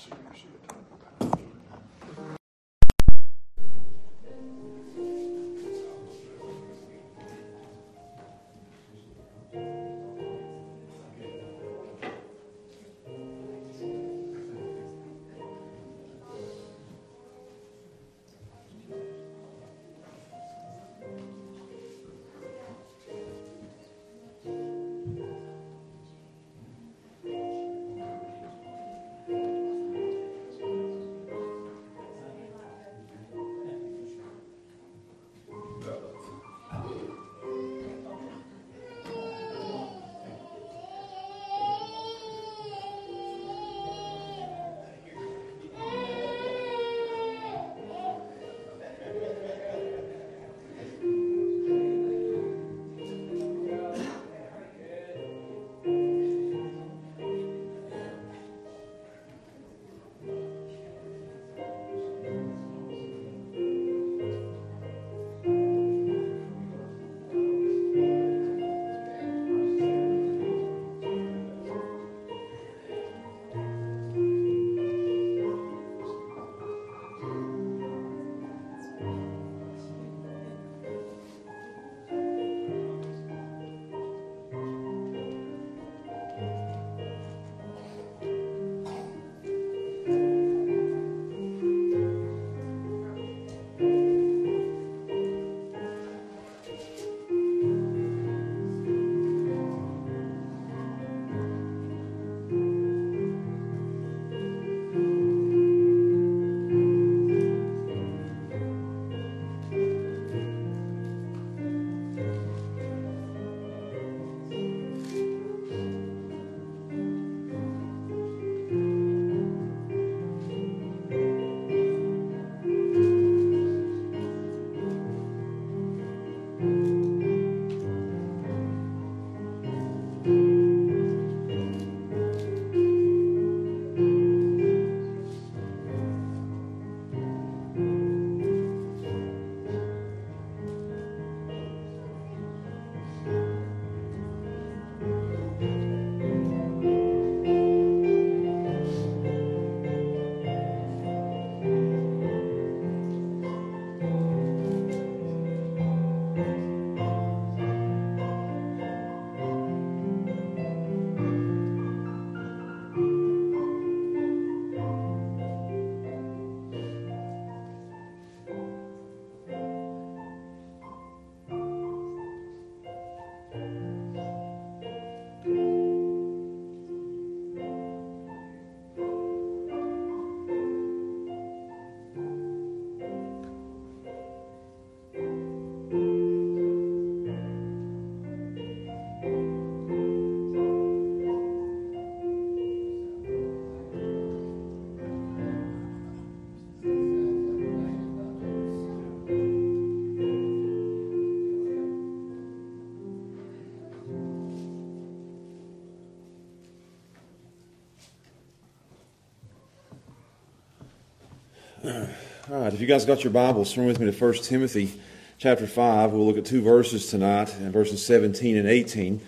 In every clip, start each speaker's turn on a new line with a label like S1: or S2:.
S1: 是是。All right, if you guys got your Bibles, turn with me to 1 Timothy chapter 5. We'll look at two verses tonight, and verses 17 and 18.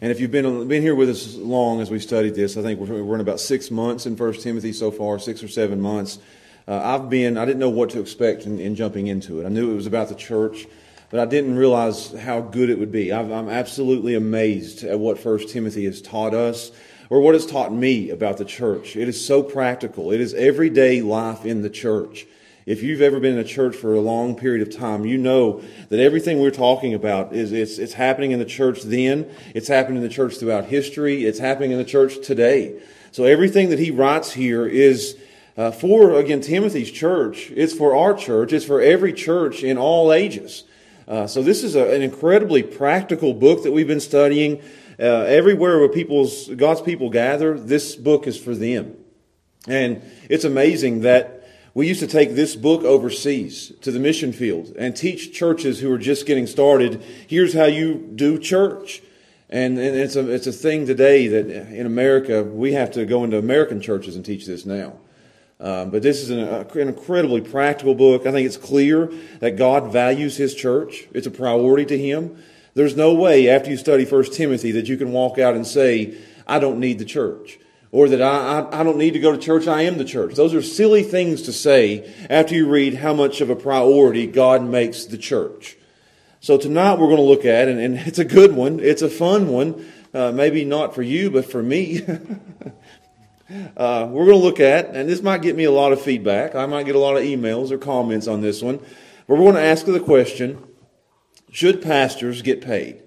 S1: And if you've been, been here with us long as we've studied this, I think we're, we're in about six months in 1 Timothy so far, six or seven months. Uh, I've been, I didn't know what to expect in, in, jumping into it. I knew it was about the church, but I didn't realize how good it would be. i I'm absolutely amazed at what 1 Timothy has taught us or what has taught me about the church. It is so practical. It is everyday life in the church. If you've ever been in a church for a long period of time, you know that everything we're talking about is it's, it's happening in the church then, it's happening in the church throughout history, it's happening in the church today. So everything that he writes here is uh, for, again, Timothy's church. It's for our church. It's for every church in all ages. Uh, so this is a, an incredibly practical book that we've been studying. Uh, everywhere where people's God's people gather, this book is for them. And it's amazing that we used to take this book overseas to the mission field and teach churches who are just getting started. Here's how you do church. And, and it's a it's a thing today that in America we have to go into American churches and teach this now. Um, but this is an, an, incredibly practical book. I think it's clear that God values His church. It's a priority to Him. There's no way after you study 1 Timothy that you can walk out and say, I don't need the church. or that I, I, I, don't need to go to church, I am the church. Those are silly things to say after you read how much of a priority God makes the church. So tonight we're going to look at, and, and it's a good one, it's a fun one, uh, maybe not for you, but for me. uh, we're going to look at, and this might get me a lot of feedback. I might get a lot of emails or comments on this one. But we're going to ask the question Should pastors get paid?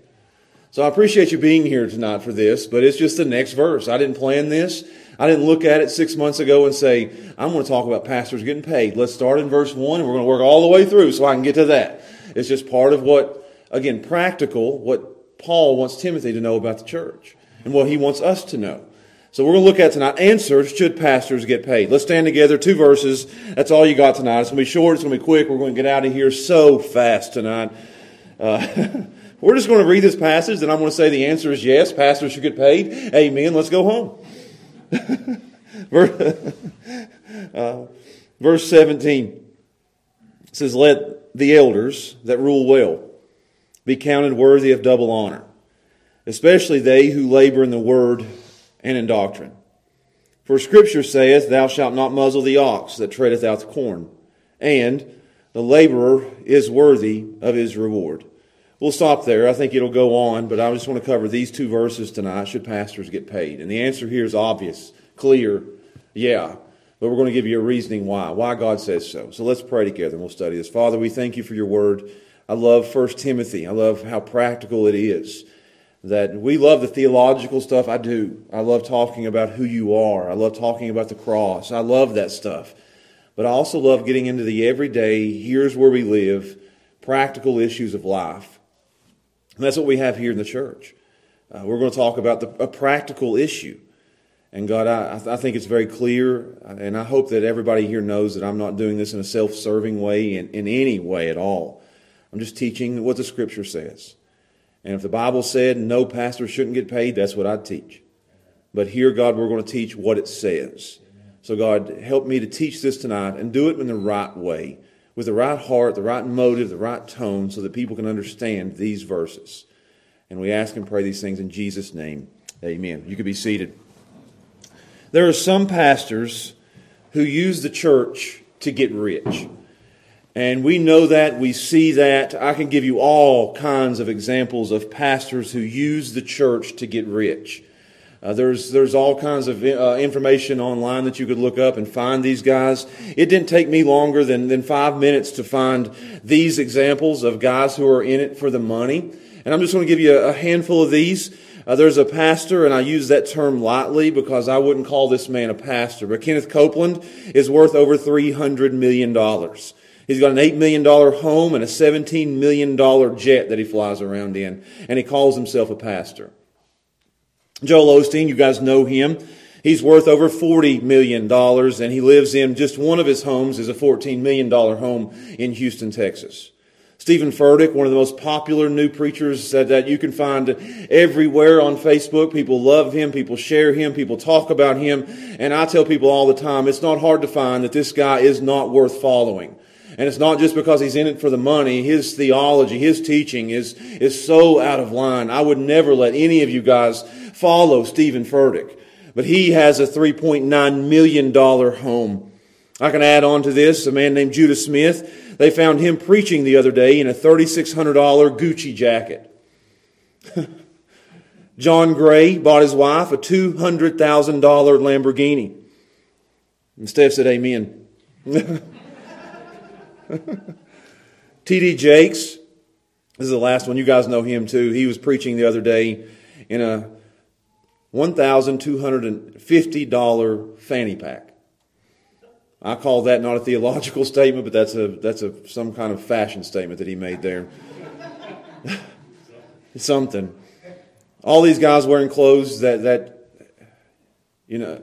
S1: So I appreciate you being here tonight for this, but it's just the next verse. I didn't plan this. I didn't look at it six months ago and say, I'm going to talk about pastors getting paid. Let's start in verse 1 and we're going to work all the way through so I can get to that. It's just part of what, again, practical, what Paul wants Timothy to know about the church and what he wants us to know. So we're going to look at tonight answers should pastors get paid. Let's stand together, two verses. That's all you got tonight. It's going to be short, it's going to be quick. We're going to get out of here so fast tonight. Uh, We're just going to read this passage, and I'm going to say the answer is yes. Pastors should get paid. Amen. Let's go home. uh, verse 17 says, Let the elders that rule well be counted worthy of double honor, especially they who labor in the word and in doctrine. For Scripture saith, Thou shalt not muzzle the ox that treadeth out the corn, and the laborer is worthy of his reward. We'll stop there. I think it'll go on, but I just want to cover these two verses tonight. Should pastors get paid? And the answer here is obvious, clear. Yeah. But we're going to give you a reasoning why, why God says so. So let's pray together and we'll study this. Father, we thank you for your word. I love 1 Timothy. I love how practical it is. That we love the theological stuff. I do. I love talking about who you are. I love talking about the cross. I love that stuff. But I also love getting into the everyday, here's where we live, practical issues of life. And that's what we have here in the church. Uh, we're going to talk about the, a practical issue. And God, I, I think it's very clear, and I hope that everybody here knows that I'm not doing this in a self serving way in, in any way at all. I'm just teaching what the Scripture says. And if the Bible said no pastor shouldn't get paid, that's what I'd teach. But here, God, we're going to teach what it says. So, God, help me to teach this tonight and do it in the right way with the right heart, the right motive, the right tone, so that people can understand these verses. And we ask and pray these things in Jesus' name. Amen. You could be seated. There are some pastors who use the church to get rich. And we know that, we see that. I can give you all kinds of examples of pastors who use the church to get rich. Uh, there's there's all kinds of uh, information online that you could look up and find these guys. It didn't take me longer than, than five minutes to find these examples of guys who are in it for the money. And I'm just going to give you a, a handful of these. Uh, there's a pastor, and I use that term lightly because I wouldn't call this man a pastor. But Kenneth Copeland is worth over $300 million. He's got an $8 million home and a $17 million jet that he flies around in, and he calls himself a pastor. Joel Osteen, you guys know him. He's worth over $40 million and he lives in just one of his homes is a $14 million home in Houston, Texas. Steven Furtick, one of the most popular new preachers that, that you can find everywhere on Facebook. People love him. People share him. People talk about him. And I tell people all the time, it's not hard to find that this guy is not worth following. And it's not just because he's in it for the money. His theology, his teaching is, is so out of line. I would never let any of you guys follow Steven Furtick. But he has a $3.9 million home. I can add on to this a man named Judah Smith. They found him preaching the other day in a $3,600 Gucci jacket. John Gray bought his wife a $200,000 Lamborghini. And Steph said, Amen. T.D. Jakes, this is the last one. You guys know him too. He was preaching the other day in a $1,250 fanny pack. I call that not a theological statement, but that's a that's a some kind of fashion statement that he made there. Something. All these guys wearing clothes that that you know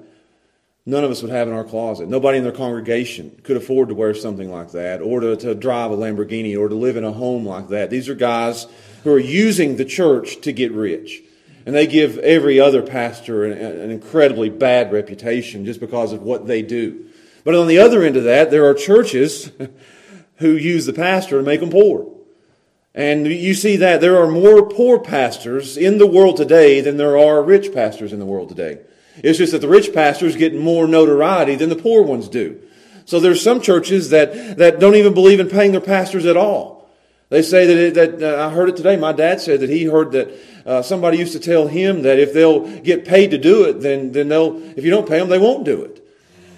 S1: none of us would have in our closet. Nobody in their congregation could afford to wear something like that, or to, to drive a Lamborghini, or to live in a home like that. These are guys who are using the church to get rich. And they give every other pastor an, an, incredibly bad reputation just because of what they do. But on the other end of that, there are churches who use the pastor to make them poor. And you see that there are more poor pastors in the world today than there are rich pastors in the world today. It's just that the rich pastors get more notoriety than the poor ones do. So there's some churches that, that don't even believe in paying their pastors at all. They say that, it, that uh, I heard it today. My dad said that he heard that uh, somebody used to tell him that if they'll get paid to do it, then, then they'll, if you don't pay them, they won't do it.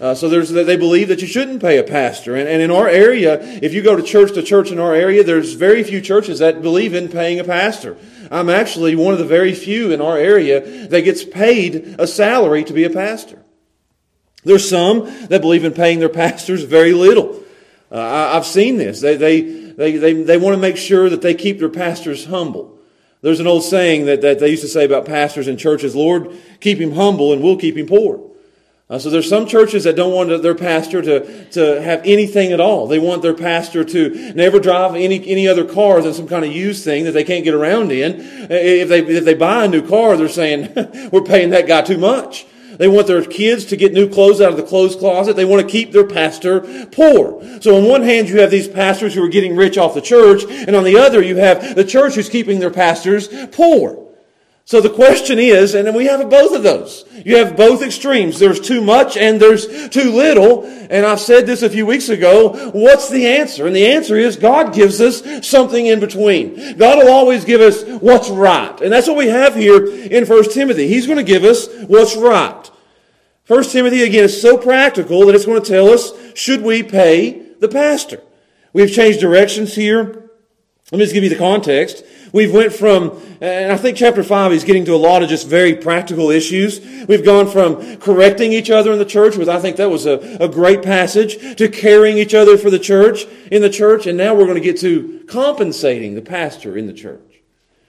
S1: Uh, so there's, they believe that you shouldn't pay a pastor. And, and in our area, if you go to church to church in our area, there's very few churches that believe in paying a pastor. I'm actually one of the very few in our area that gets paid a salary to be a pastor. There's some that believe in paying their pastors very little. Uh, I, have seen this. They, they, they, they, they want to make sure that they keep their pastors humble. There's an old saying that, that they used to say about pastors in churches, Lord, keep him humble and we'll keep him poor. Uh, so there's some churches that don't want their pastor to, to have anything at all. They want their pastor to never drive any, any other car than some kind of used thing that they can't get around in. If they, if they buy a new car, they're saying, we're paying that guy too much. They want their kids to get new clothes out of the clothes closet. They want to keep their pastor poor. So on one hand, you have these pastors who are getting rich off the church, and on the other, you have the church who's keeping their pastors poor. So the question is, and we have both of those. You have both extremes. There's too much and there's too little. And I've said this a few weeks ago. What's the answer? And the answer is God gives us something in between. God will always give us what's right. And that's what we have here in 1 Timothy. He's going to give us what's right. 1 Timothy, again, is so practical that it's going to tell us, should we pay the pastor? We've changed directions here. Let me just give you the context. We've went from, and I think chapter 5 is getting to a lot of just very practical issues. We've gone from correcting each other in the church, which I think that was a, a great passage, to caring each other for the church, in the church, and now we're going to get to compensating the pastor in the church.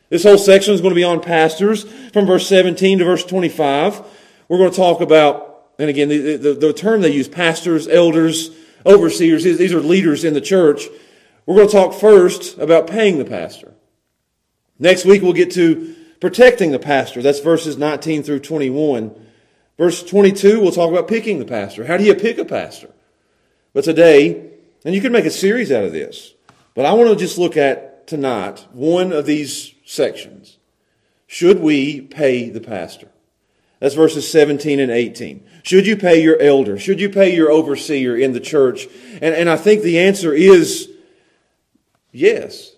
S1: This whole section is going to be on pastors from verse 17 to verse 25. We're going to talk about, and again, the, the, the term they use, pastors, elders, overseers, these are leaders in the church. We're going to talk first about paying the pastor. Next week, we'll get to protecting the pastor. That's verses 19 through 21. Verse 22, we'll talk about picking the pastor. How do you pick a pastor? But today, and you can make a series out of this, but I want to just look at tonight one of these sections. Should we pay the pastor? That's verses 17 and 18. Should you pay your elder? Should you pay your overseer in the church? And, and I think the answer is yes.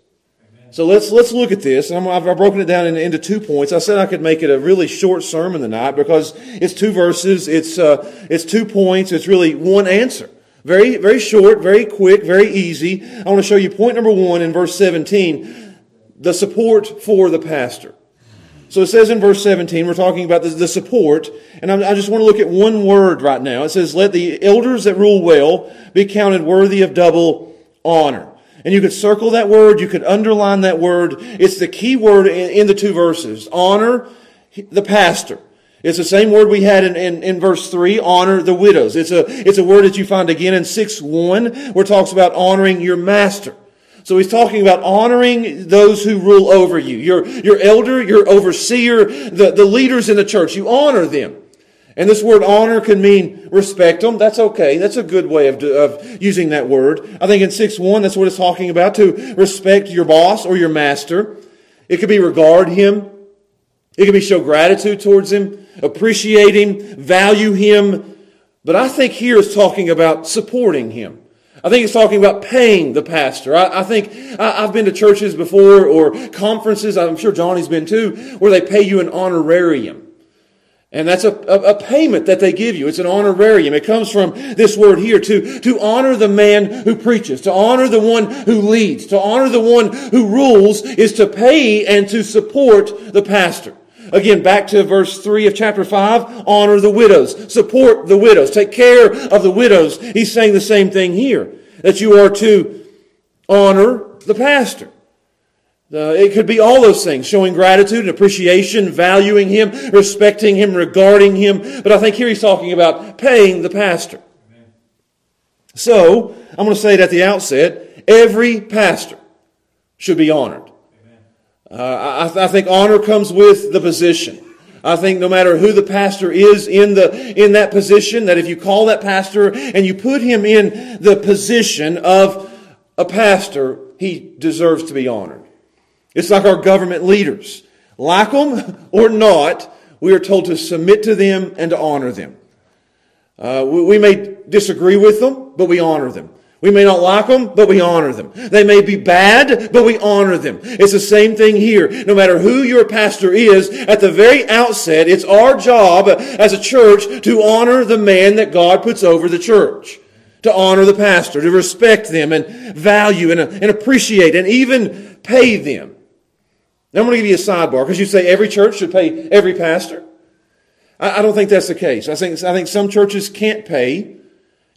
S1: So let's let's look at this. i have broken it down into, into, two points. I said I could make it a really short sermon tonight because it's two verses. It's uh, it's two points. It's really one answer. Very very short, very quick, very easy. I want to show you point number one in verse seventeen, the support for the pastor. So it says in verse 17, we're talking about the, the support, and I, I just want to look at one word right now. It says, Let the elders that rule well be counted worthy of double honor. And you could circle that word, you could underline that word. It's the key word in, in the two verses. Honor the pastor. It's the same word we had in, in, in, verse 3, honor the widows. It's a, it's a word that you find again in 6 1, where it talks about honoring your master. So he's talking about honoring those who rule over you. Your, your elder, your overseer, the, the leaders in the church. You honor them. And this word honor can mean respect them. That's okay. That's a good way of, of using that word. I think in 6-1, that's what it's talking about, to respect your boss or your master. It could be regard him. It could be show gratitude towards him, appreciate him, value him. But I think here it's talking about supporting him. I think it's talking about paying the pastor. I, I think I, have been to churches before or conferences, I'm sure Johnny's been too, where they pay you an honorarium. And that's a, a, a, payment that they give you. It's an honorarium. It comes from this word here to, to honor the man who preaches, to honor the one who leads, to honor the one who rules is to pay and to support the pastor. Again, back to verse 3 of chapter 5, honor the widows, support the widows, take care of the widows. He's saying the same thing here, that you are to honor the pastor. Uh, it could be all those things, showing gratitude and appreciation, valuing him, respecting him, regarding him. But I think here he's talking about paying the pastor. So, I'm going to say it at the outset, every pastor should be honored. Uh, I, I think honor comes with the position. I think no matter who the pastor is in the, in that position, that if you call that pastor and you put him in the position of a pastor, he deserves to be honored. It's like our government leaders. Like them or not, We are told to submit to them and to honor them. Uh, we, we may disagree with them, but we honor them. We may not like them, but we honor them. They may be bad, but we honor them. It's the same thing here. No matter who your pastor is, at the very outset, it's our job as a church to honor the man that God puts over the church. To honor the pastor, to respect them and value and, and appreciate and even pay them. Now I'm going to give you a sidebar because you say every church should pay every pastor. I, I don't think that's the case. I think, I think some churches can't pay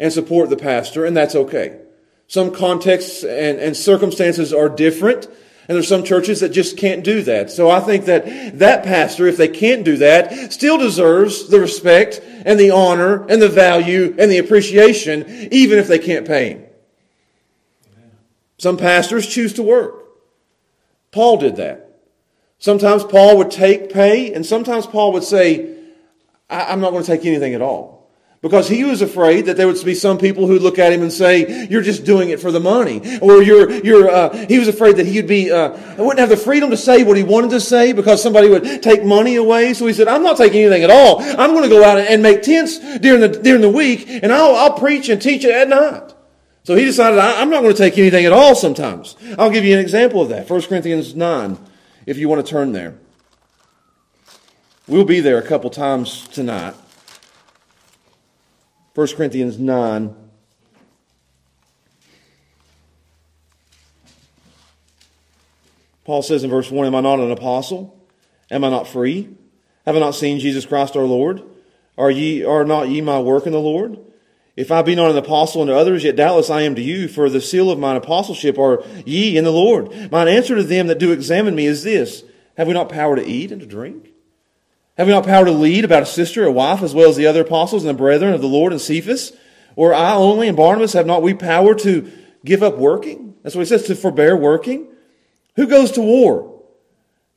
S1: and support the pastor, and that's okay. Some contexts and, and circumstances are different, and there's some churches that just can't do that. So I think that that pastor, if they can't do that, still deserves the respect and the honor and the value and the appreciation, even if they can't pay him. Some pastors choose to work. Paul did that. Sometimes Paul would take pay, and sometimes Paul would say, I'm not going to take anything at all. Because he was afraid that there would be some people who would look at him and say, "You're just doing it for the money," or "You're you're." Uh, he was afraid that he'd be uh, wouldn't have the freedom to say what he wanted to say because somebody would take money away. So he said, "I'm not taking anything at all. I'm going to go out and make tents during the during the week, and I'll I'll preach and teach it at night." So he decided, "I'm not going to take anything at all." Sometimes I'll give you an example of that. 1 Corinthians nine, if you want to turn there. We'll be there a couple times tonight. 1 Corinthians 9. Paul says in verse 1 Am I not an apostle? Am I not free? Have I not seen Jesus Christ our Lord? Are ye are not ye my work in the Lord? If I be not an apostle unto others, yet doubtless I am to you, for the seal of mine apostleship are ye in the Lord. Mine answer to them that do examine me is this Have we not power to eat and to drink? Have we not power to lead about a sister, a wife, as well as the other apostles and the brethren of the Lord and Cephas? Or I only and Barnabas have not we power to give up working? That's what he says, to forbear working. Who goes to war?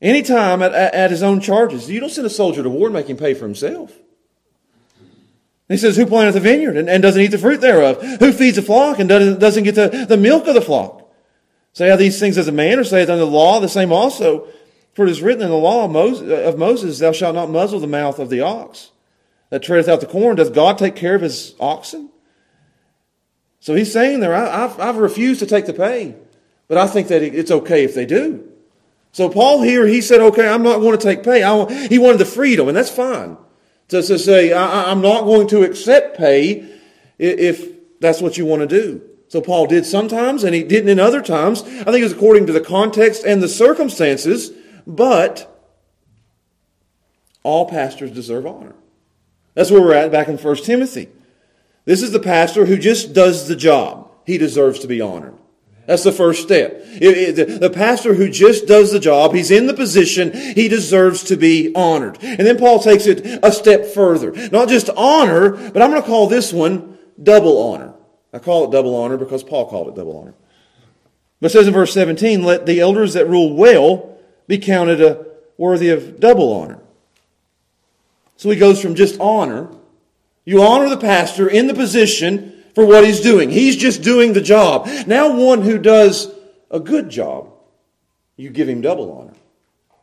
S1: Anytime at, at, at his own charges. You don't send a soldier to war and make him pay for himself. He says, Who planteth the vineyard and, and, doesn't eat the fruit thereof? Who feeds the flock and doesn't, doesn't get the, the milk of the flock? Say these things as a man, or say it under the law, the same also. For it is written in the law of Moses, Thou shalt not muzzle the mouth of the ox that treadeth out the corn. Doth God take care of his oxen? So he's saying there, I've, I've refused to take the pay, but I think that it's okay if they do. So Paul here, he said, okay, I'm not going to take pay. Want, he wanted the freedom, and that's fine. To, to say, I, I'm not going to accept pay if that's what you want to do. So Paul did sometimes, and he didn't in other times. I think it was according to the context and the circumstances but all pastors deserve honor. That's where we're at back in 1 Timothy. This is the pastor who just does the job. He deserves to be honored. That's the first step. It, it, the pastor who just does the job, he's in the position, he deserves to be honored. And then Paul takes it a step further. Not just honor, but I'm going to call this one double honor. I call it double honor because Paul called it double honor. But it says in verse 17, let the elders that rule well be counted a worthy of double honor. So he goes from just honor. You honor the pastor in the position for what he's doing. He's just doing the job. Now, one who does a good job, you give him double honor.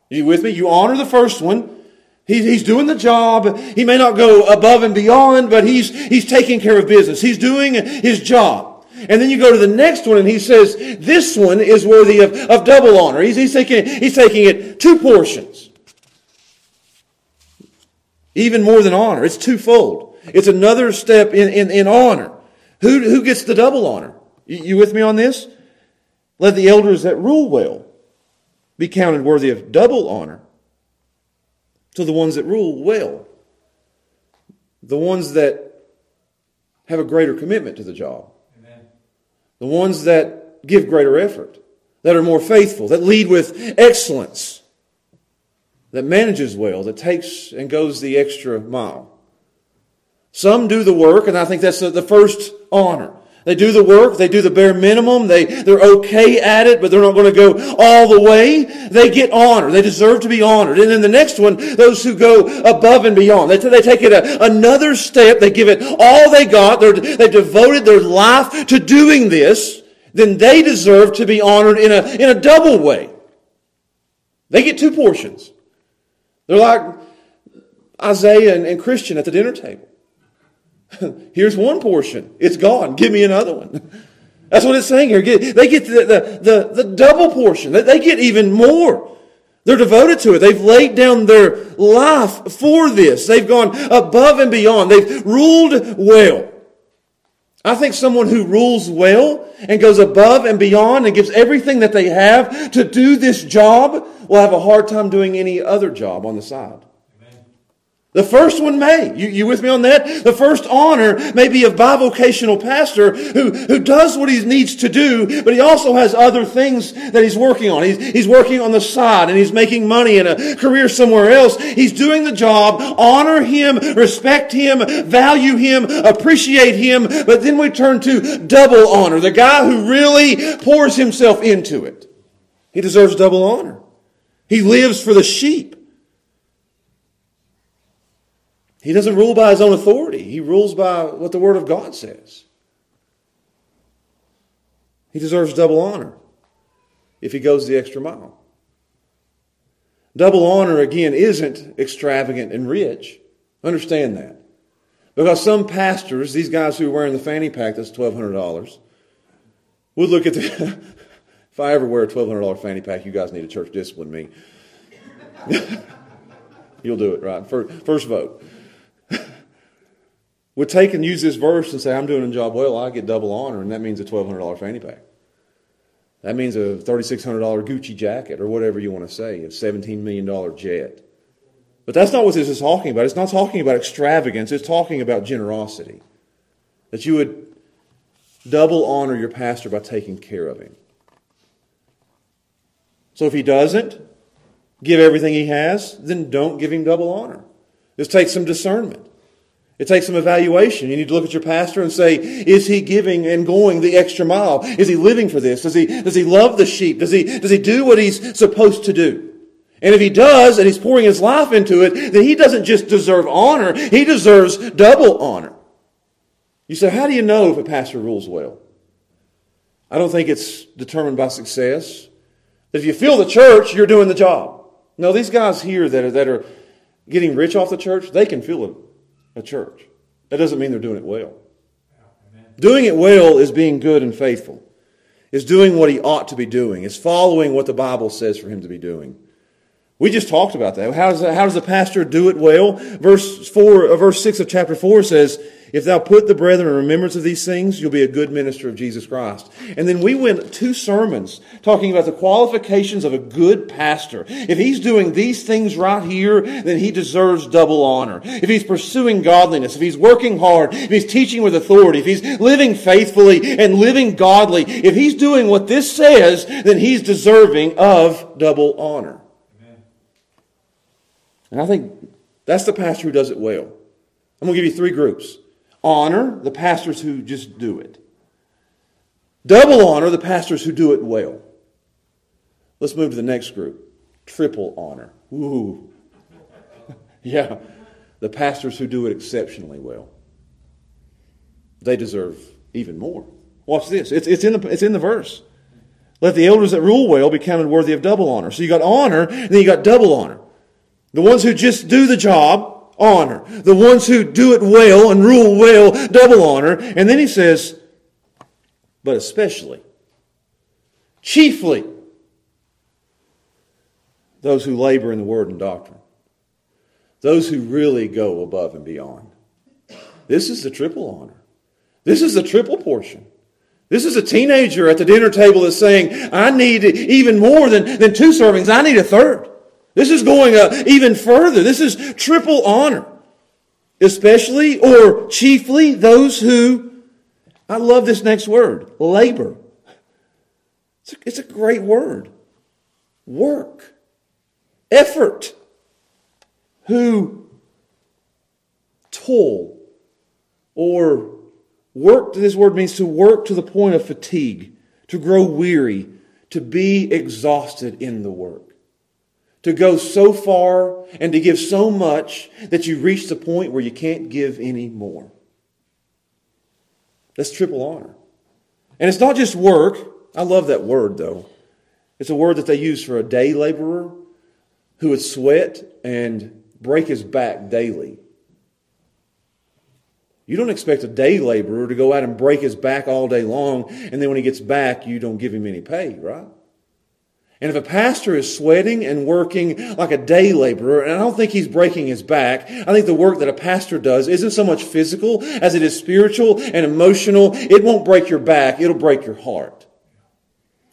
S1: You with me? You honor the first one. He's doing the job. He may not go above and beyond, but he's, he's taking care of business. He's doing his job. And then you go to the next one and he says, this one is worthy of, of double honor. He's, he's, taking, he's taking it two portions. Even more than honor. It's twofold. It's another step in, in, in honor. Who, who gets the double honor? You, you with me on this? Let the elders that rule well be counted worthy of double honor to the ones that rule well. The ones that have a greater commitment to the job. The ones that give greater effort, that are more faithful, that lead with excellence, that manages well, that takes and goes the extra mile. Some do the work, and I think that's the first honor. They do the work, they do the bare minimum, they, they're okay at it, but they're not going to go all the way. They get honor. They deserve to be honored. And then the next one, those who go above and beyond. They, they take it a, another step, they give it all they got, they're, they've devoted their life to doing this, then they deserve to be honored in a, in a double way. They get two portions. They're like, Isaiah and, and Christian at the dinner table. Here's one portion. It's gone. Give me another one. That's what it's saying here. They get the, the, the, the double portion. They get even more. They're devoted to it. They've laid down their life for this. They've gone above and beyond. They've ruled well. I think someone who rules well and goes above and beyond and gives everything that they have to do this job will have a hard time doing any other job on the side. The first one may. You, you with me on that? The first honor may be a bivocational pastor who, who does what he needs to do, but he also has other things that he's working on. He's, he's working on the side and he's making money in a career somewhere else. He's doing the job. Honor him, respect him, value him, appreciate him. But then we turn to double honor. The guy who really pours himself into it. He deserves double honor. He lives for the sheep. He doesn't rule by his own authority, he rules by what the Word of God says. He deserves double honor if he goes the extra mile. Double honor, again, isn't extravagant and rich. Understand that. Because some pastors, these guys who are wearing the fanny pack that's $1,200, would look at the. if I ever wear a $1,200 fanny pack, you guys need a church discipline me. You'll do it, right? First, first vote would take and use this verse and say, I'm doing a job well, I get double honor, and that means a $1,200 fanny pack. That means a $3,600 Gucci jacket, or whatever you want to say, a $17 million jet. But that's not what this is talking about. It's not talking about extravagance, it's talking about generosity. That you would double honor your pastor by taking care of him. So if he doesn't give everything he has, then don't give him double honor. This takes some discernment. It takes some evaluation. You need to look at your pastor and say, is he giving and going the extra mile? Is he living for this? Does he, does he love the sheep? Does he, does he do what he's supposed to do? And if he does, and he's pouring his life into it, then he doesn't just deserve honor, he deserves double honor. You say, how do you know if a pastor rules well? I don't think it's determined by success. If you feel the church, you're doing the job. No, these guys here that are, that are getting rich off the church, they can feel it a church. That doesn't mean they're doing it well. Doing it well is being good and faithful, is doing what he ought to be doing, is following what the Bible says for him to be doing. We just talked about that. How does, how does the pastor do it well? Verse 4, uh, verse 6 of chapter 4 says, If thou put the brethren in remembrance of these things, you'll be a good minister of Jesus Christ. And then we went two sermons talking about the qualifications of a good pastor. If he's doing these things right here, then he deserves double honor. If he's pursuing godliness, if he's working hard, if he's teaching with authority, if he's living faithfully and living godly, if he's doing what this says, then he's deserving of double honor. And I think that's the pastor who does it well. I'm going to give you three groups honor the pastors who just do it, double honor the pastors who do it well. Let's move to the next group triple honor. Ooh. yeah, the pastors who do it exceptionally well. They deserve even more. Watch this. It's, it's, in, the, it's in the verse. Let the elders that rule well be counted worthy of double honor. So you got honor, and then you got double honor. The ones who just do the job, honor. The ones who do it well and rule well, double honor. And then he says, but especially, chiefly, those who labor in the word and doctrine. Those who really go above and beyond. This is the triple honor. This is the triple portion. This is a teenager at the dinner table that's saying, I need even more than, than two servings. I need a third. This is going uh, even further. This is triple honor. Especially or chiefly those who, I love this next word, labor. It's a, it's a great word. Work. Effort. Who toil or work, this word means to work to the point of fatigue, to grow weary, to be exhausted in the work to go so far and to give so much that you reach the point where you can't give any more. That's triple honor. And it's not just work. I love that word, though. It's a word that they use for a day laborer who would sweat and break his back daily. You don't expect a day laborer to go out and break his back all day long, and then when he gets back, you don't give him any pay, right? And if a pastor is sweating and working like a day laborer, and I don't think he's breaking his back, I think the work that a pastor does isn't so much physical as it is spiritual and emotional. It won't break your back, it'll break your heart.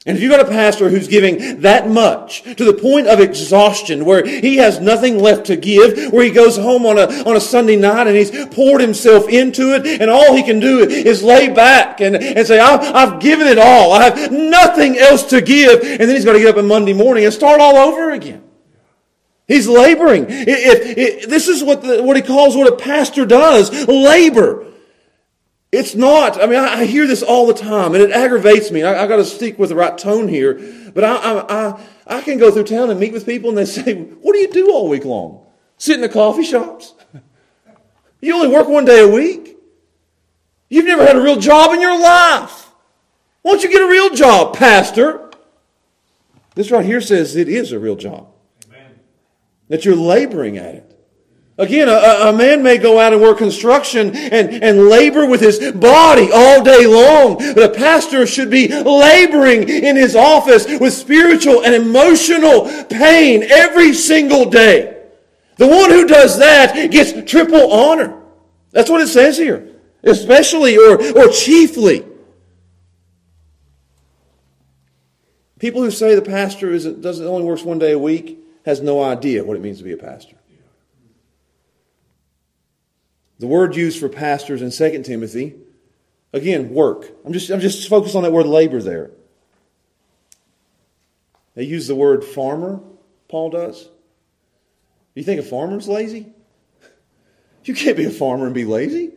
S1: And if you've got a pastor who's giving that much to the point of exhaustion where he has nothing left to give, where he goes home on a, on a Sunday night and he's poured himself into it and all he can do is lay back and, and say, I've, I've given it all. I have nothing else to give. And then he's got to get up on Monday morning and start all over again. He's laboring. If, if, this is what, the, what he calls what a pastor does, labor. It's not. I mean, I, I, hear this all the time, and it aggravates me. I, I got to stick with the right tone here. But I, I, I, can go through town and meet with people, and they say, "What do you do all week long? Sit in the coffee shops? You only work one day a week. You've never had a real job in your life. Why don't you get a real job, Pastor?" This right here says it is a real job. Amen. That you're laboring at it. Again, a, a, man may go out and work construction and, and labor with his body all day long, but a pastor should be laboring in his office with spiritual and emotional pain every single day. The one who does that gets triple honor. That's what it says here. Especially or, or chiefly. People who say the pastor is, doesn't only works one day a week has no idea what it means to be a pastor. The word used for pastors in 2 Timothy, again, work. I'm just, I'm just focused on that word labor there. They use the word farmer, Paul does. You think a farmer's lazy? You can't be a farmer and be lazy.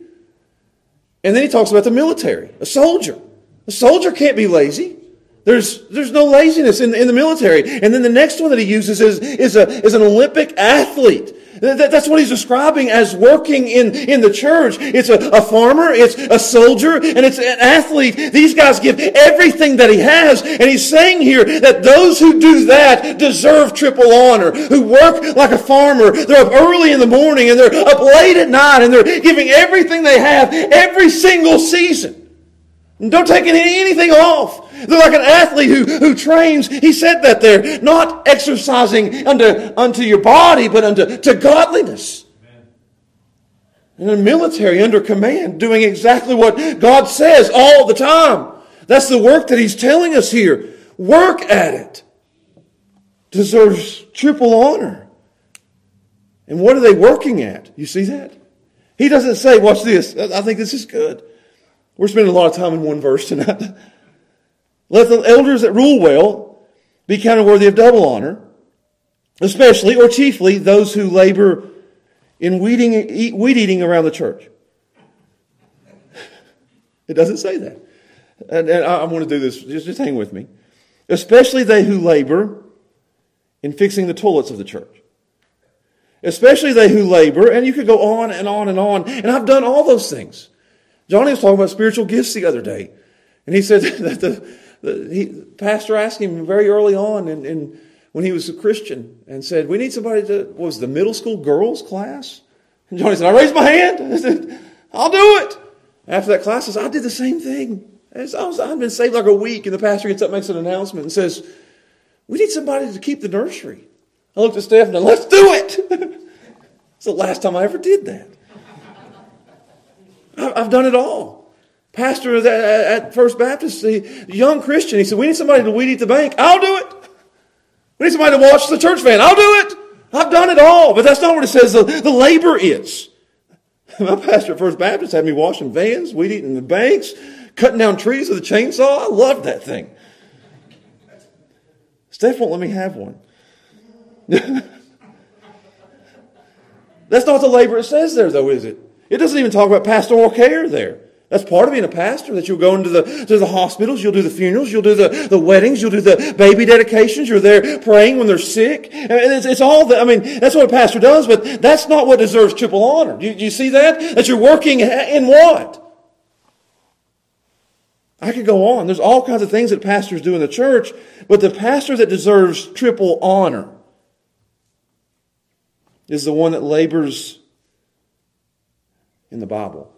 S1: And then he talks about the military, a soldier. A soldier can't be lazy. There's, there's no laziness in, in the military. And then the next one that he uses is, is, a, is an Olympic athlete. That's what he's describing as working in, in the church. It's a, a farmer, it's a soldier, and it's an athlete. These guys give everything that he has. And he's saying here that those who do that deserve triple honor, who work like a farmer. They're up early in the morning and they're up late at night and they're giving everything they have every single season. And don't take anything off. They're like an athlete who, who trains. He said that there. Not exercising unto, unto your body, but unto to godliness. In the military, under command, doing exactly what God says all the time. That's the work that He's telling us here. Work at it. Deserves triple honor. And what are they working at? You see that? He doesn't say, watch this. I think this is good. We're spending a lot of time in one verse tonight. Let the elders that rule well be counted worthy of double honor, especially or chiefly those who labor in weeding, weed eating around the church. It doesn't say that. And, and I, I want to do this. Just, just hang with me. Especially they who labor in fixing the toilets of the church. Especially they who labor, and you could go on and on and on. And I've done all those things. Johnny was talking about spiritual gifts the other day. And he said that the, the he, pastor asked him very early on and, and when he was a Christian and said, we need somebody to, was the middle school girls class? And Johnny said, I raised my hand. I said, I'll do it. After that class, I, said, I did the same thing. I I've been saved like a week and the pastor gets up, makes an announcement and says, we need somebody to keep the nursery. I looked at Steph and said, let's do it. it's the last time I ever did that. I've done it all. Pastor at First Baptist, the young Christian, he said, We need somebody to weed eat the bank. I'll do it. We need somebody to watch the church van. I'll do it. I've done it all. But that's not what it says the, the labor is. My pastor at First Baptist had me washing vans, weed eating the banks, cutting down trees with a chainsaw. I loved that thing. Steph won't let me have one. That's not the labor it says there, though, is it? It doesn't even talk about pastoral care there. That's part of being a pastor, that you'll go into the, to the hospitals, you'll do the funerals, you'll do the, the weddings, you'll do the baby dedications, you're there praying when they're sick. It's, it's all that, I mean, that's what a pastor does, but that's not what deserves triple honor. Do you, do you see that? That you're working in what? I could go on. There's all kinds of things that pastors do in the church, but the pastor that deserves triple honor is the one that labors in the Bible.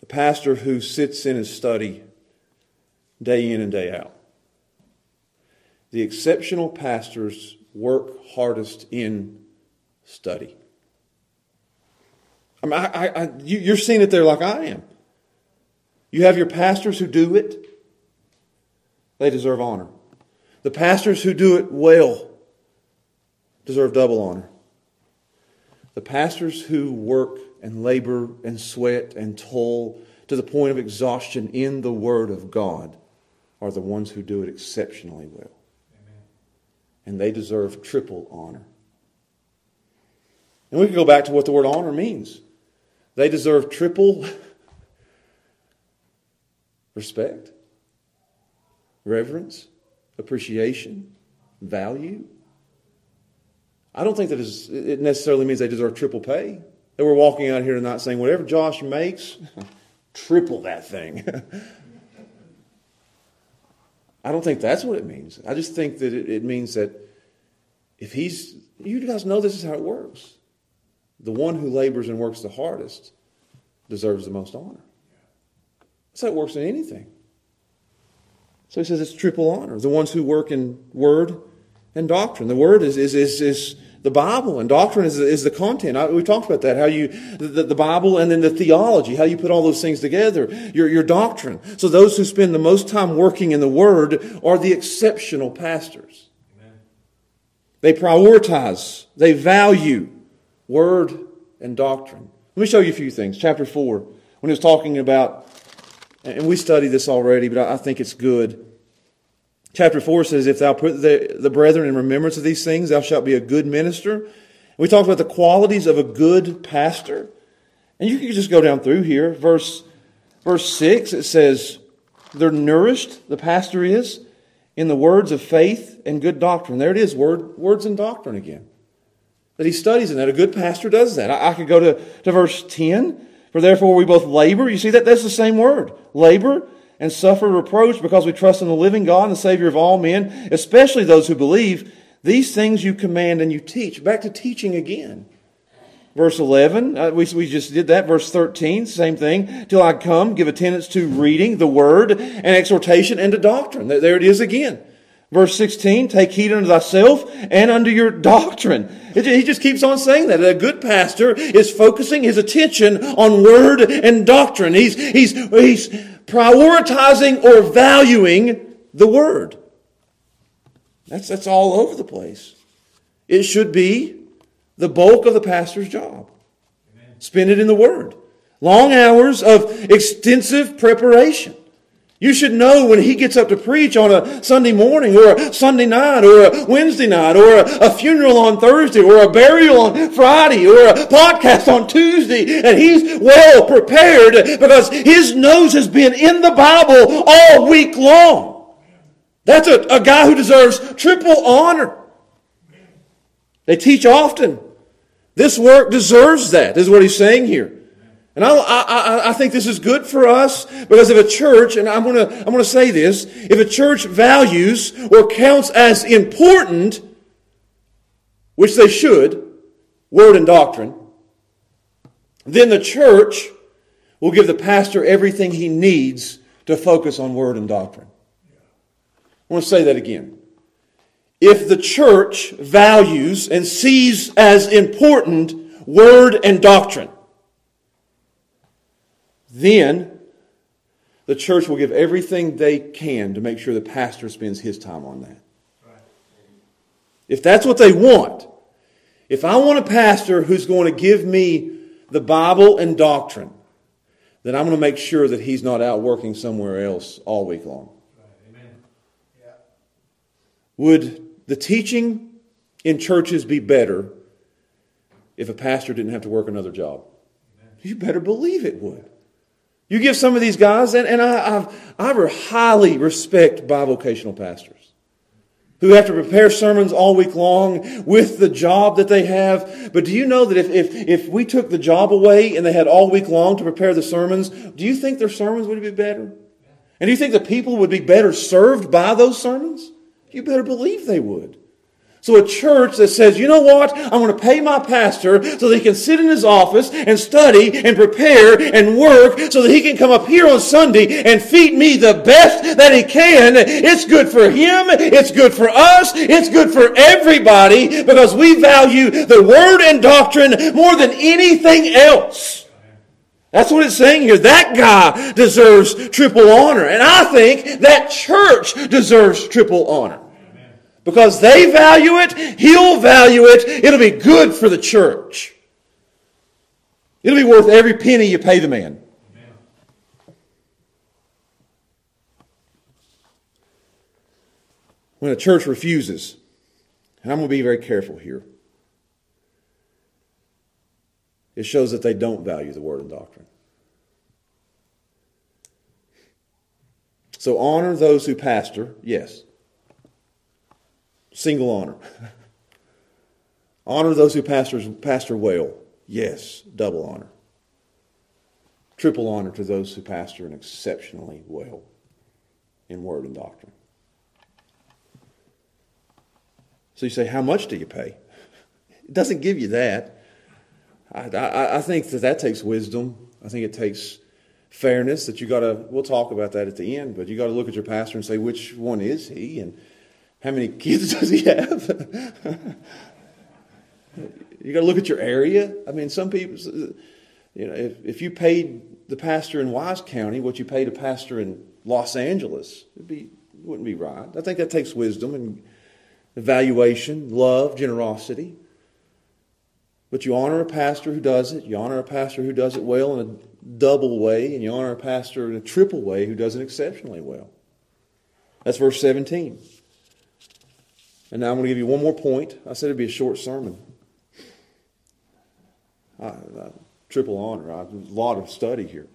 S1: The pastor who sits in his study day in and day out. The exceptional pastors work hardest in study. I mean, I, I, you, you're seeing it there like I am. You have your pastors who do it, they deserve honor. The pastors who do it well deserve double honor. The pastors who work and labor and sweat and toil to the point of exhaustion in the Word of God are the ones who do it exceptionally well. Amen. And they deserve triple honor. And we can go back to what the word honor means. They deserve triple respect, reverence, appreciation, value. I don't think that it necessarily means they deserve triple pay. That we're walking out here tonight saying, whatever Josh makes, triple that thing. I don't think that's what it means. I just think that it, it means that if he's, you guys know this is how it works. The one who labors and works the hardest deserves the most honor. That's how it works in anything. So he says it's triple honor. The ones who work in word and doctrine. The word is, is, is, is the Bible, and doctrine is, is the content. I, we talked about that, how you, the, the, Bible and then the theology, how you put all those things together, your, your doctrine. So those who spend the most time working in the Word are the exceptional pastors. Amen. They prioritize, they value Word and doctrine. Let me show you a few things. Chapter 4, when he was talking about, and we studied this already, but I think it's good. Chapter 4 says, If thou put the, the brethren in remembrance of these things, thou shalt be a good minister. We talked about the qualities of a good pastor. And you can just go down through here. Verse, verse 6, it says, They're nourished, the pastor is, in the words of faith and good doctrine. There it is, word, words and doctrine again. That he studies in that. A good pastor does that. I, I could go to, to verse 10. For therefore we both labor. You see that? That's the same word. Labor and suffer reproach because we trust in the living God and the Savior of all men, especially those who believe. These things you command and you teach. Back to teaching again. Verse 11, uh, we, we just did that. Verse 13, same thing. Till I come, give attendance to reading, the word, and exhortation, and to doctrine. There, it is again. Verse 16, take heed unto thyself and unto your doctrine. It, he just keeps on saying that. A good pastor is focusing his attention on word and doctrine. He's, he's, he's prioritizing or valuing the word. That's, that's all over the place. It should be the bulk of the pastor's job. Amen. Spend it in the word. Long hours of extensive preparation. You should know when he gets up to preach on a Sunday morning or a Sunday night or a Wednesday night or a, funeral on Thursday or a burial on Friday or a podcast on Tuesday and he's well prepared because his nose has been in the Bible all week long. That's a, a guy who deserves triple honor. They teach often. This work deserves that, is what he's saying here. And I, I, I, think this is good for us because if a church, and I'm going to I'm going to say this, if a church values or counts as important, which they should, word and doctrine, then the church will give the pastor everything he needs to focus on word and doctrine. I want to say that again. If the church values and sees as important word and doctrine, then the church will give everything they can to make sure the pastor spends his time on that. If that's what they want, if I want a pastor who's going to give me the Bible and doctrine, then I'm going to make sure that he's not out working somewhere else all week long. Yeah. Would the teaching in churches be better if a pastor didn't have to work another job? Amen. You better believe it would. You give some of these guys, and, and I, I, I highly respect bivocational pastors who have to prepare sermons all week long with the job that they have. But do you know that if, if, if we took the job away and they had all week long to prepare the sermons, do you think their sermons would be better? And do you think the people would be better served by those sermons? You better believe they would. So a church that says, you know what? I'm going to pay my pastor so that he can sit in his office and study and prepare and work so that he can come up here on Sunday and feed me the best that he can. It's good for him. It's good for us. It's good for everybody because we value the word and doctrine more than anything else. That's what it's saying here. That guy deserves triple honor. And I think that church deserves triple honor. Because they value it, he'll value it, it'll be good for the church. It'll be worth every penny you pay the man. When a church refuses, and I'm going to be very careful here, it shows that they don't value the word and doctrine. So honor those who pastor, yes. Single honor. honor those who pastors, pastor well. Yes, double honor. Triple honor to those who pastor an exceptionally well in word and doctrine. So you say, how much do you pay? It doesn't give you that. I, I, I think that that takes wisdom. I think it takes fairness that you got to, we'll talk about that at the end, but you got to look at your pastor and say, which one is he? And how many kids does he have? you got to look at your area. I mean, some people, you know, if, if you paid the pastor in Wise County what you paid a pastor in Los Angeles, it'd be, it wouldn't be right. I think that takes wisdom and evaluation, love, generosity. But you honor a pastor who does it. You honor a pastor who does it well in a double way, and you honor a pastor in a triple way who does it exceptionally well. That's verse 17. And now I'm going to give you one more point. I said it'd be a short sermon. I, I, triple honor. I, a lot of study here.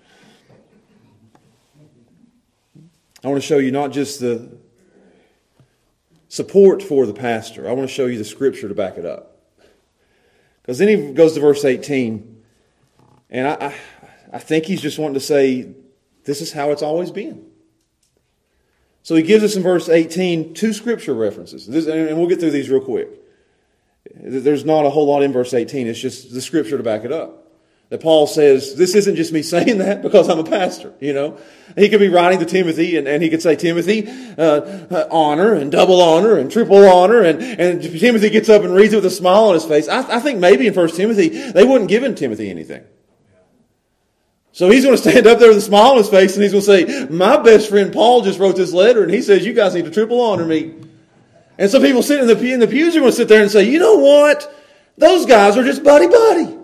S1: I want to show you not just the support for the pastor, I want to show you the scripture to back it up. Because then he goes to verse 18, and I, I, I think he's just wanting to say, this is how it's always been. So he gives us in verse 18 two scripture references. This, and we'll get through these real quick. There's not a whole lot in verse 18. It's just the scripture to back it up. That Paul says, this isn't just me saying that because I'm a pastor, you know. He could be writing to Timothy and, and he could say, Timothy, uh, uh, honor and double honor and triple honor. And, and Timothy gets up and reads it with a smile on his face. I, I think maybe in First Timothy, they wouldn't give Timothy anything. So he's going to stand up there with a smile on his face and he's going to say, My best friend Paul just wrote this letter and he says, You guys need to triple honor me. And some people sitting in the, in the pews are going to sit there and say, You know what? Those guys are just buddy buddy.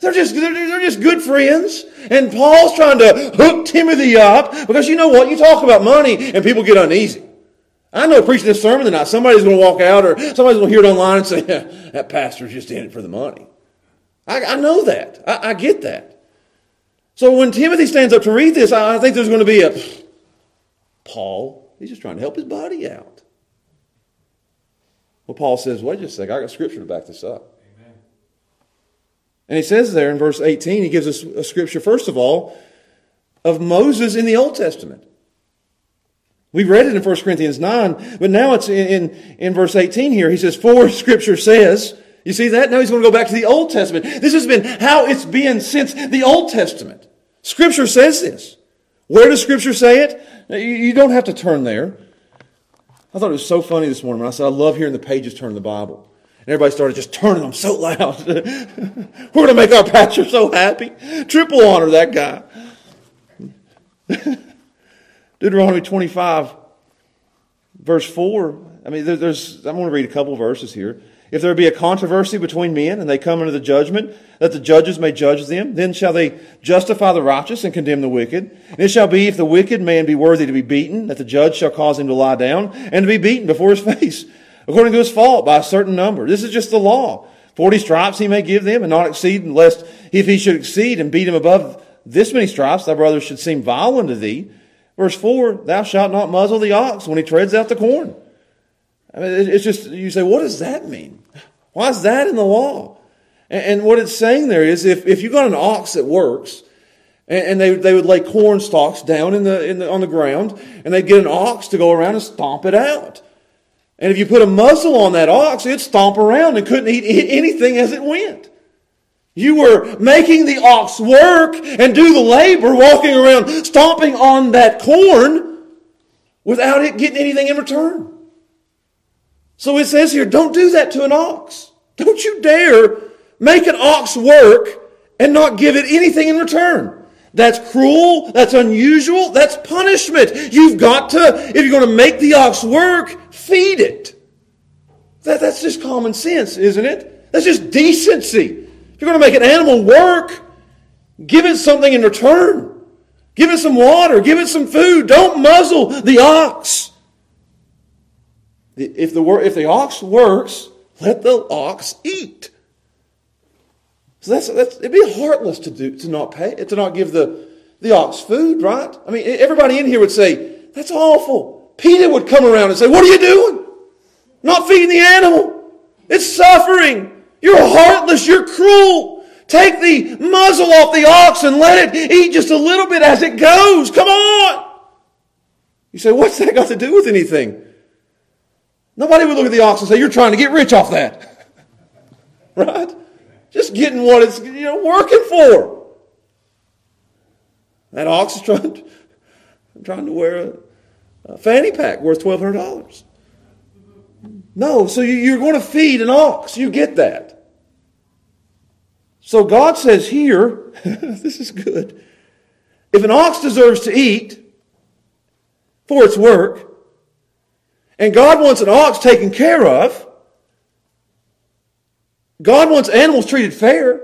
S1: They're just, they're, they're just good friends. And Paul's trying to hook Timothy up because you know what? You talk about money and people get uneasy. I know preaching this sermon tonight, somebody's going to walk out or somebody's going to hear it online and say, That pastor's just in it for the money. I, I know that. I, I get that. So when Timothy stands up to read this, I think there's going to be a Paul, he's just trying to help his body out. Well, Paul says, wait just a second, I got scripture to back this up. Amen. And he says there in verse 18, he gives us a scripture, first of all, of Moses in the Old Testament. We read it in 1 Corinthians 9, but now it's in, in, in verse 18 here. He says, For scripture says, you see that? Now he's going to go back to the Old Testament. This has been how it's been since the Old Testament. Scripture says this. Where does Scripture say it? You don't have to turn there. I thought it was so funny this morning when I said, I love hearing the pages turn in the Bible. And everybody started just turning them so loud. We're going to make our pastor so happy. Triple honor that guy. Deuteronomy 25, verse 4. I mean, there's, I'm going to read a couple verses here. If there be a controversy between men, and they come into the judgment, that the judges may judge them, then shall they justify the righteous and condemn the wicked. And it shall be, if the wicked man be worthy to be beaten, that the judge shall cause him to lie down and to be beaten before his face, according to his fault, by a certain number. This is just the law. Forty stripes he may give them, and not exceed, lest if he should exceed and beat him above this many stripes, thy brother should seem vile unto thee. Verse 4, thou shalt not muzzle the ox when he treads out the corn. I mean, it's just, you say, what does that mean? Why is that in the law? And, what it's saying there is if, if you've got an ox that works, and, they, they would lay corn stalks down in the, in the, on the ground, and they'd get an ox to go around and stomp it out. And if you put a muzzle on that ox, it'd stomp around and couldn't eat anything as it went. You were making the ox work and do the labor, walking around stomping on that corn without it getting anything in return. So it says here, don't do that to an ox. Don't you dare make an ox work and not give it anything in return. That's cruel. That's unusual. That's punishment. You've got to, if you're going to make the ox work, feed it. That, that's just common sense, isn't it? That's just decency. If you're going to make an animal work, give it something in return. Give it some water. Give it some food. Don't muzzle the ox. If the, if the ox works, let the ox eat. So that's, that's it'd be heartless to do to not pay to not give the the ox food, right? I mean, everybody in here would say that's awful. Peter would come around and say, "What are you doing? Not feeding the animal? It's suffering. You're heartless. You're cruel. Take the muzzle off the ox and let it eat just a little bit as it goes. Come on." You say, "What's that got to do with anything?" Nobody would look at the ox and say, "You're trying to get rich off that." right? Just getting what it's you know working for. That ox is trying to, trying to wear a, a fanny pack worth twelve hundred dollars. No, so you, are going to feed an ox. You get that. So God says here, this is good. If an ox deserves to eat for its work, and God wants an ox taken care of, God wants animals treated fair,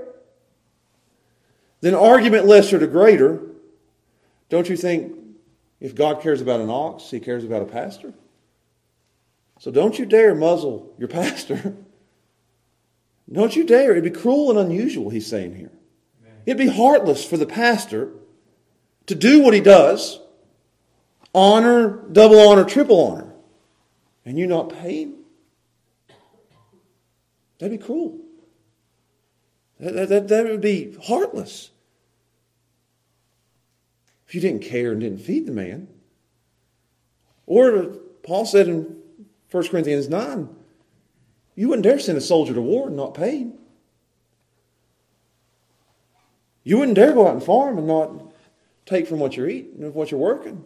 S1: then argument lesser to greater. Don't you think if God cares about an ox, he cares about a pastor? So don't you dare muzzle your pastor. Don't you dare. It'd be cruel and unusual, he's saying here. It'd be heartless for the pastor to do what he does honor, double honor, triple honor, and you not pay him. That'd be cruel. That, that, that would be heartless. If you didn't care and didn't feed the man. Or Paul said in 1 Corinthians 9, you wouldn't dare send a soldier to war and not pay him. You wouldn't dare go out and farm and not take from what you're eating and what you're working.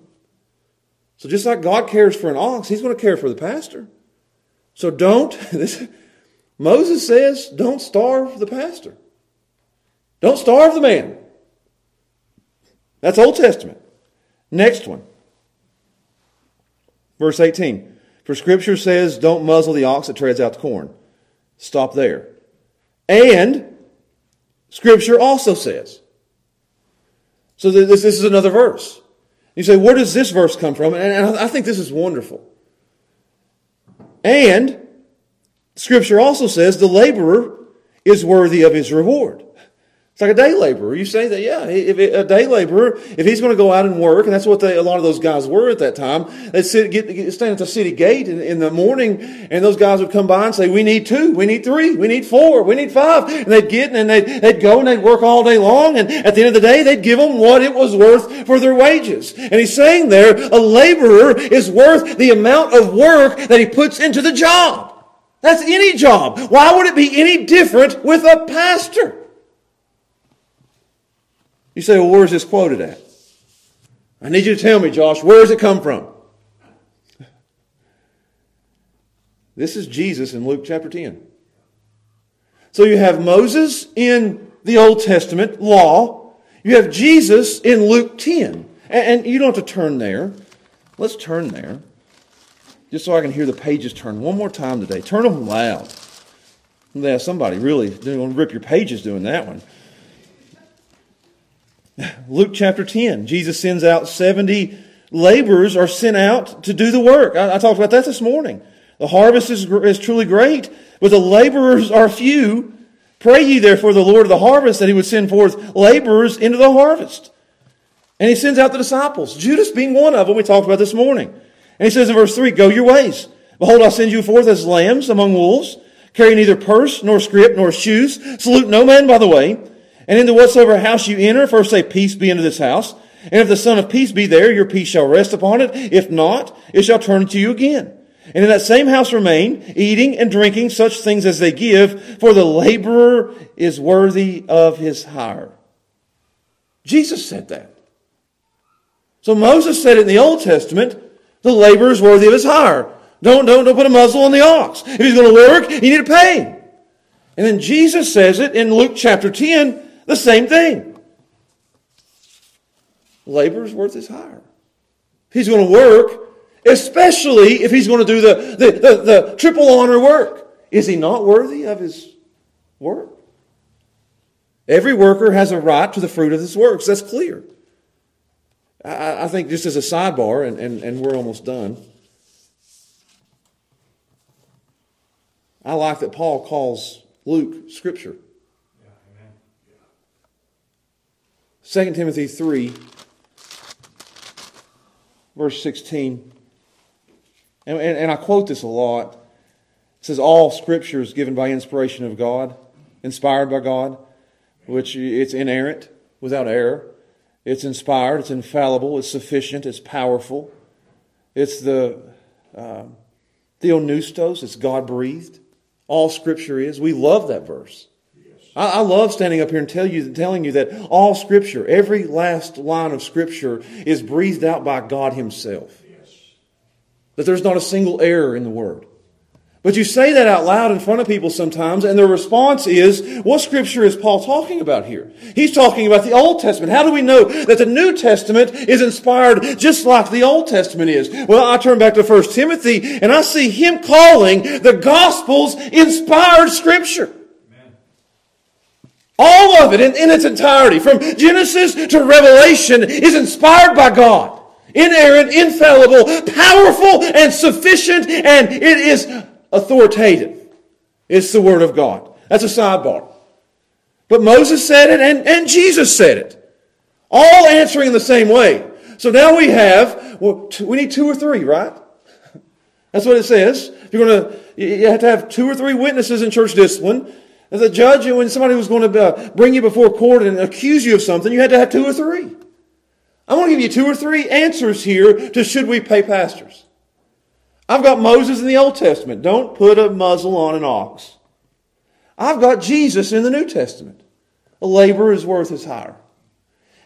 S1: So just like God cares for an ox, He's going to care for the pastor. So don't, this, Moses says, don't starve the pastor. Don't starve the man. That's Old Testament. Next one. Verse 18. For Scripture says, don't muzzle the ox that treads out the corn. Stop there. And Scripture also says. So this, this is another verse. You say, where does this verse come from? And I think this is wonderful. And Scripture also says the laborer is worthy of his reward. It's like a day laborer. You say that, yeah, if a day laborer, if he's going to go out and work, and that's what they, a lot of those guys were at that time, they'd sit, get, get, stand at the city gate in, in, the morning, and those guys would come by and say, we need two, we need three, we need four, we need five. And they'd get, and they'd, they'd go and they'd work all day long, and at the end of the day, they'd give them what it was worth for their wages. And he's saying there, a laborer is worth the amount of work that he puts into the job. That's any job. Why would it be any different with a pastor? You say, well, where's this quoted at? I need you to tell me, Josh, where does it come from? This is Jesus in Luke chapter 10. So you have Moses in the Old Testament law. You have Jesus in Luke 10. And you don't have to turn there. Let's turn there. Just so I can hear the pages turn one more time today. Turn them loud. Yeah, somebody really going to rip your pages doing that one. Luke chapter 10, Jesus sends out 70 laborers are sent out to do the work. I, I talked about that this morning. The harvest is, is truly great, but the laborers are few. Pray ye therefore the Lord of the harvest that he would send forth laborers into the harvest. And he sends out the disciples, Judas being one of them we talked about this morning. And he says in verse 3, Go your ways. Behold, I send you forth as lambs among wolves. Carry neither purse, nor scrip, nor shoes. Salute no man by the way. And into whatsoever house you enter, first say, Peace be into this house. And if the Son of Peace be there, your peace shall rest upon it. If not, it shall turn to you again. and in that same house remain, eating and drinking such things as they give, for the laborer is worthy of his hire. Jesus said that. So Moses said in the Old Testament, the laborer is worthy of his hire. Don't, don't, don't put a muzzle on the ox. If he's going to work, you need to pay. And then Jesus says it in Luke chapter 10, the same thing. Labor is worth his hire. He's going to work, especially if he's going to do the, the, the, the triple honor work, is he not worthy of his work? Every worker has a right to the fruit of his works. That's clear. I, I think just as a sidebar, and, and, and we're almost done. I like that Paul calls Luke Scripture. 2 Timothy 3, verse 16. And, and, and, I quote this a lot. It says, All Scripture is given by inspiration of God, inspired by God, which it's inerrant, without error. It's inspired, it's infallible, it's sufficient, it's powerful. It's the uh, theopneustos, it's God breathed all Scripture is. We love that verse. I, I love standing up here and tell you, telling you that all Scripture, every last line of Scripture, is breathed out by God Himself. That there's not a single error in the Word. But you say that out loud in front of people sometimes, and their response is, what scripture is Paul talking about here? He's talking about the Old Testament. How do we know that the New Testament is inspired just like the Old Testament is? Well, I turn back to 1 Timothy, and I see him calling the Gospels inspired scripture. All of it in, in its entirety, from Genesis to Revelation, is inspired by God. Inerrant, infallible, powerful, and sufficient, and it is authoritative. It's the Word of God. That's a sidebar. But Moses said it and, and Jesus said it. All answering in the same way. So now we have, well, we need two or three, right? That's what it says. You're going to, you have to have two or three witnesses in church discipline. As a judge, when somebody was going to uh, bring you before court and accuse you of something, you had to have two or three. I'm going to give you two or three answers here to should we pay pastors. I've got Moses in the Old Testament. Don't put a muzzle on an ox. I've got Jesus in the New Testament. A laborer is worth his hire.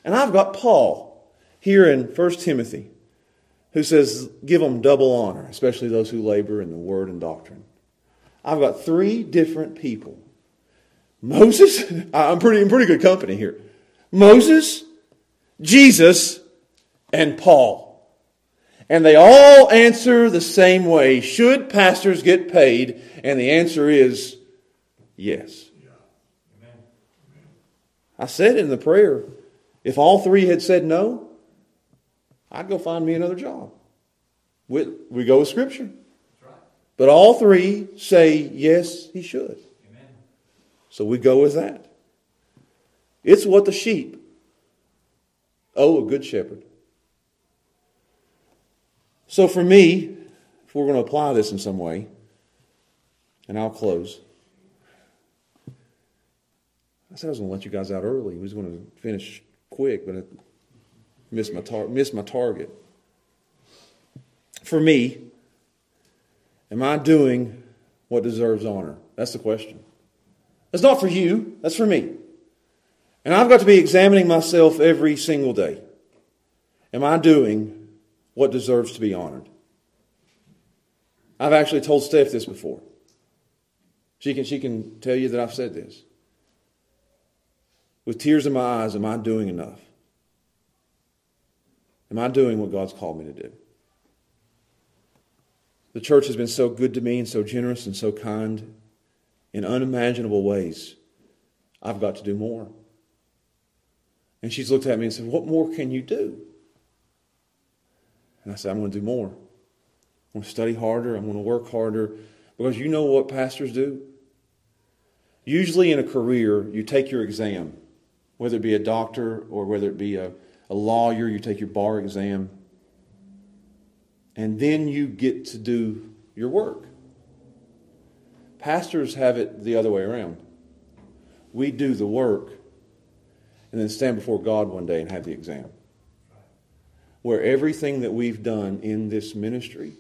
S1: And I've got Paul here in 1 Timothy who says, give them double honor, especially those who labor in the word and doctrine. I've got three different people. Moses, I'm pretty in pretty good company here. Moses, Jesus, and Paul. And they all answer the same way. Should pastors get paid? And the answer is yes. I said in the prayer, if all three had said no, I'd go find me another job. We, we go with Scripture. But all three say, yes, he should. So we go with that. It's what the sheep owe a good shepherd. So for me, if we're going to apply this in some way, and I'll close. I said I was going to let you guys out early. I was going to finish quick, but I missed my, tar- missed my target. For me, am I doing what deserves honor? That's the question. That's not for you, that's for me. And I've got to be examining myself every single day. Am I doing what deserves to be honored. I've actually told Steph this before. She can, she can tell you that I've said this. With tears in my eyes, am I doing enough? Am I doing what God's called me to do? The church has been so good to me and so generous and so kind in unimaginable ways. I've got to do more. And she's looked at me and said, What more can you do? And I said, I'm going to do more. I'm going to study harder. I'm going to work harder. Because you know what pastors do? Usually in a career, you take your exam, whether it be a doctor or whether it be a, a lawyer, you take your bar exam. And then you get to do your work. Pastors have it the other way around. We do the work and then stand before God one day and have the exam where everything that we've done in this ministry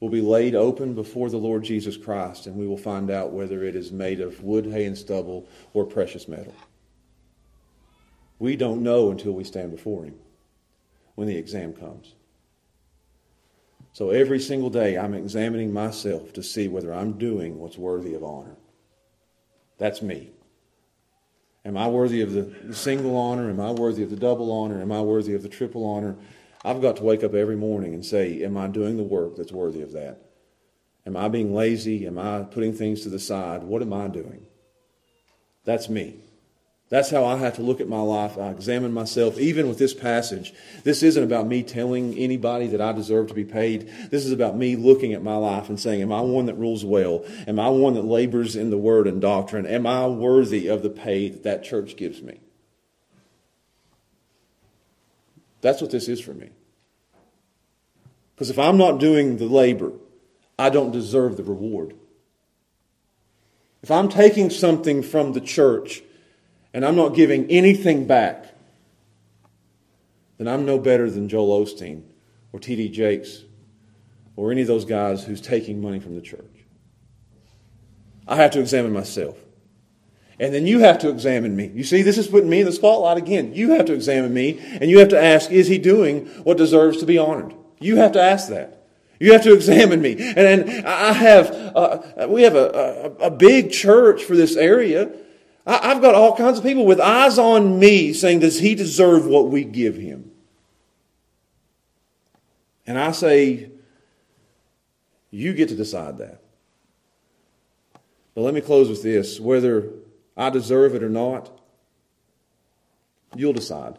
S1: will be laid open before the Lord Jesus Christ, and we will find out whether it is made of wood, hay, and stubble or precious metal. We don't know until we stand before Him when the exam comes. So every single day, I'm examining myself to see whether I'm doing what's worthy of honor. That's me. Am I worthy of the single honor? Am I worthy of the double honor? Am I worthy of the triple honor? I've got to wake up every morning and say, Am I doing the work that's worthy of that? Am I being lazy? Am I putting things to the side? What am I doing? That's me. That's how I have to look at my life. I examine myself, even with this passage. This isn't about me telling anybody that I deserve to be paid. This is about me looking at my life and saying, Am I one that rules well? Am I one that labors in the word and doctrine? Am I worthy of the pay that that church gives me? That's what this is for me. Because if I'm not doing the labor, I don't deserve the reward. If I'm taking something from the church and I'm not giving anything back, then I'm no better than Joel Osteen or T.D. Jakes or any of those guys who's taking money from the church. I have to examine myself. And then you have to examine me. You see, this is putting me in the spotlight again. You have to examine me, and you have to ask, is he doing what deserves to be honored? You have to ask that. You have to examine me. And, and I have, uh, we have a, a, a, big church for this area. I, have got all kinds of people with eyes on me saying, does he deserve what we give him? And I say, you get to decide that. But let me close with this. Whether I deserve it or not, you'll decide.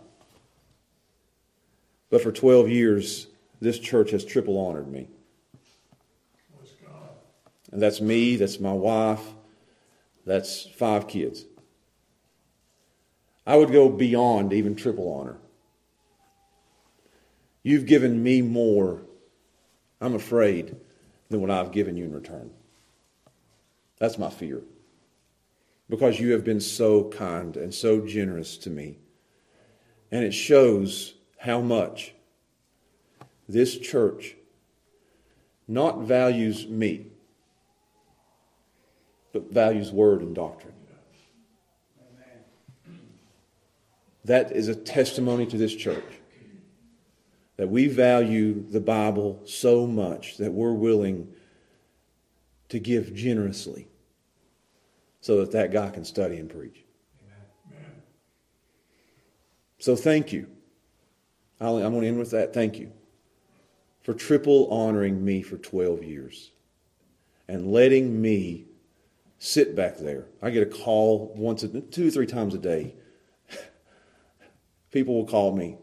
S1: But for 12 years, this church has triple honored me. And that's me, that's my wife, that's five kids. I would go beyond even triple honor. You've given me more, I'm afraid, than what I've given you in return. That's my fear because you have been so kind and so generous to me. And it shows how much this church not values me, but values word and doctrine. That is a testimony to this church that we value the Bible so much that we're willing to give generously so that that guy can study and preach. Amen. So thank you. I'm going to end with that. Thank you for triple honoring me for 12 years and letting me sit back there. I get a call once, two or three times a day. People will call me.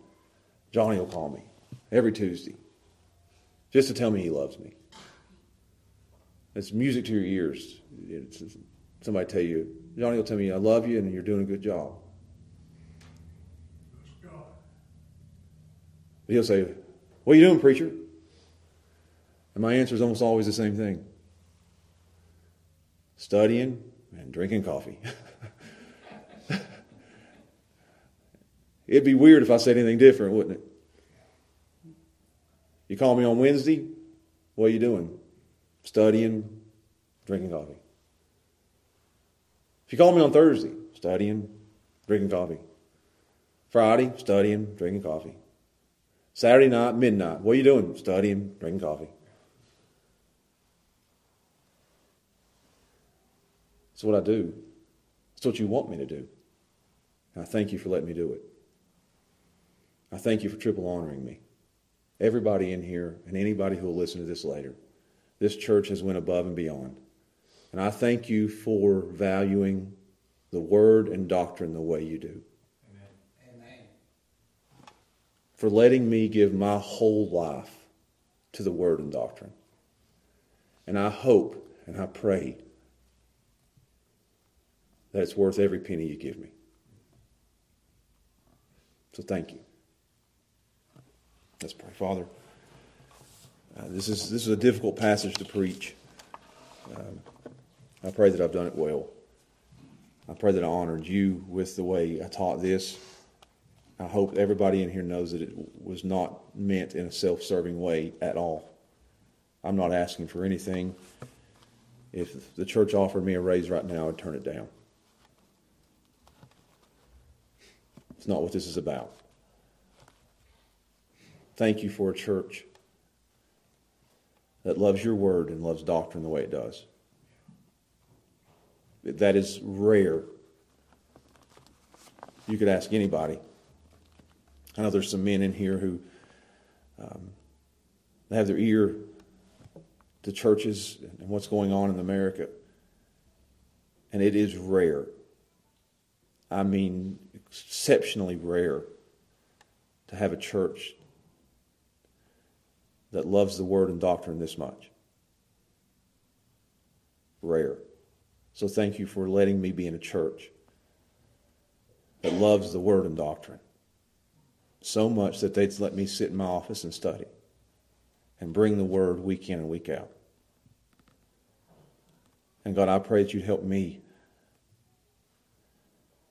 S1: Johnny will call me every Tuesday just to tell me he loves me. It's music to your ears. It's, somebody tell you, Johnny will tell me, I love you and you're doing a good job. He'll say, What are you doing, preacher? And my answer is almost always the same thing studying and drinking coffee. It'd be weird if I said anything different, wouldn't it? You call me on Wednesday, what are you doing? Studying, drinking coffee. If you call me on Thursday, studying, drinking coffee. Friday, studying, drinking coffee. Saturday night, midnight, what are you doing? Studying, drinking coffee. That's what I do. That's what you want me to do. And I thank you for letting me do it. I thank you for triple honoring me. Everybody in here and anybody who will listen to this later, this church has went above and beyond. And I thank you for valuing the word and doctrine the way you do. Amen. For letting me give my whole life to the word and doctrine. And I hope and I pray that it's worth every penny you give me. So thank you. Let's pray. Father, uh, this, is, this is a difficult passage to preach. Um, I pray that I've done it well. I pray that I honored you with the way I taught this. I hope everybody in here knows that it was not meant in a self serving way at all. I'm not asking for anything. If the church offered me a raise right now, I'd turn it down. It's not what this is about. Thank you for a church that loves your word and loves doctrine the way it does. That is rare. You could ask anybody. I know there's some men in here who um, have their ear to churches and what's going on in America. And it is rare. I mean, exceptionally rare to have a church that loves the word and doctrine this much. Rare. So thank you for letting me be in a church that loves the word and doctrine so much that they'd let me sit in my office and study and bring the word week in and week out. And God, I pray that you'd help me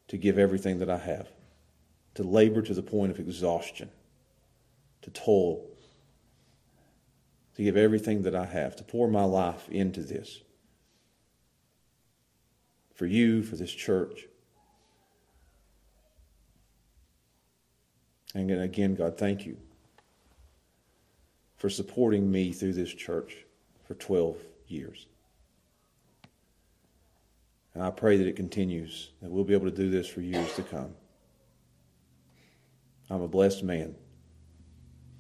S1: to give everything that I have, to labor to the point of exhaustion, to toil, to give everything that I have, to pour my life into this. For you, for this church. And again, God, thank you for supporting me through this church for 12 years. And I pray that it continues, that we'll be able to do this for years to come. I'm a blessed man,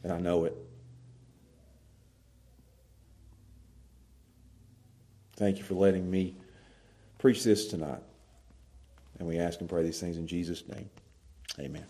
S1: and I know it. Thank you for letting me preach this tonight. And we ask and pray these things in Jesus' name. Amen.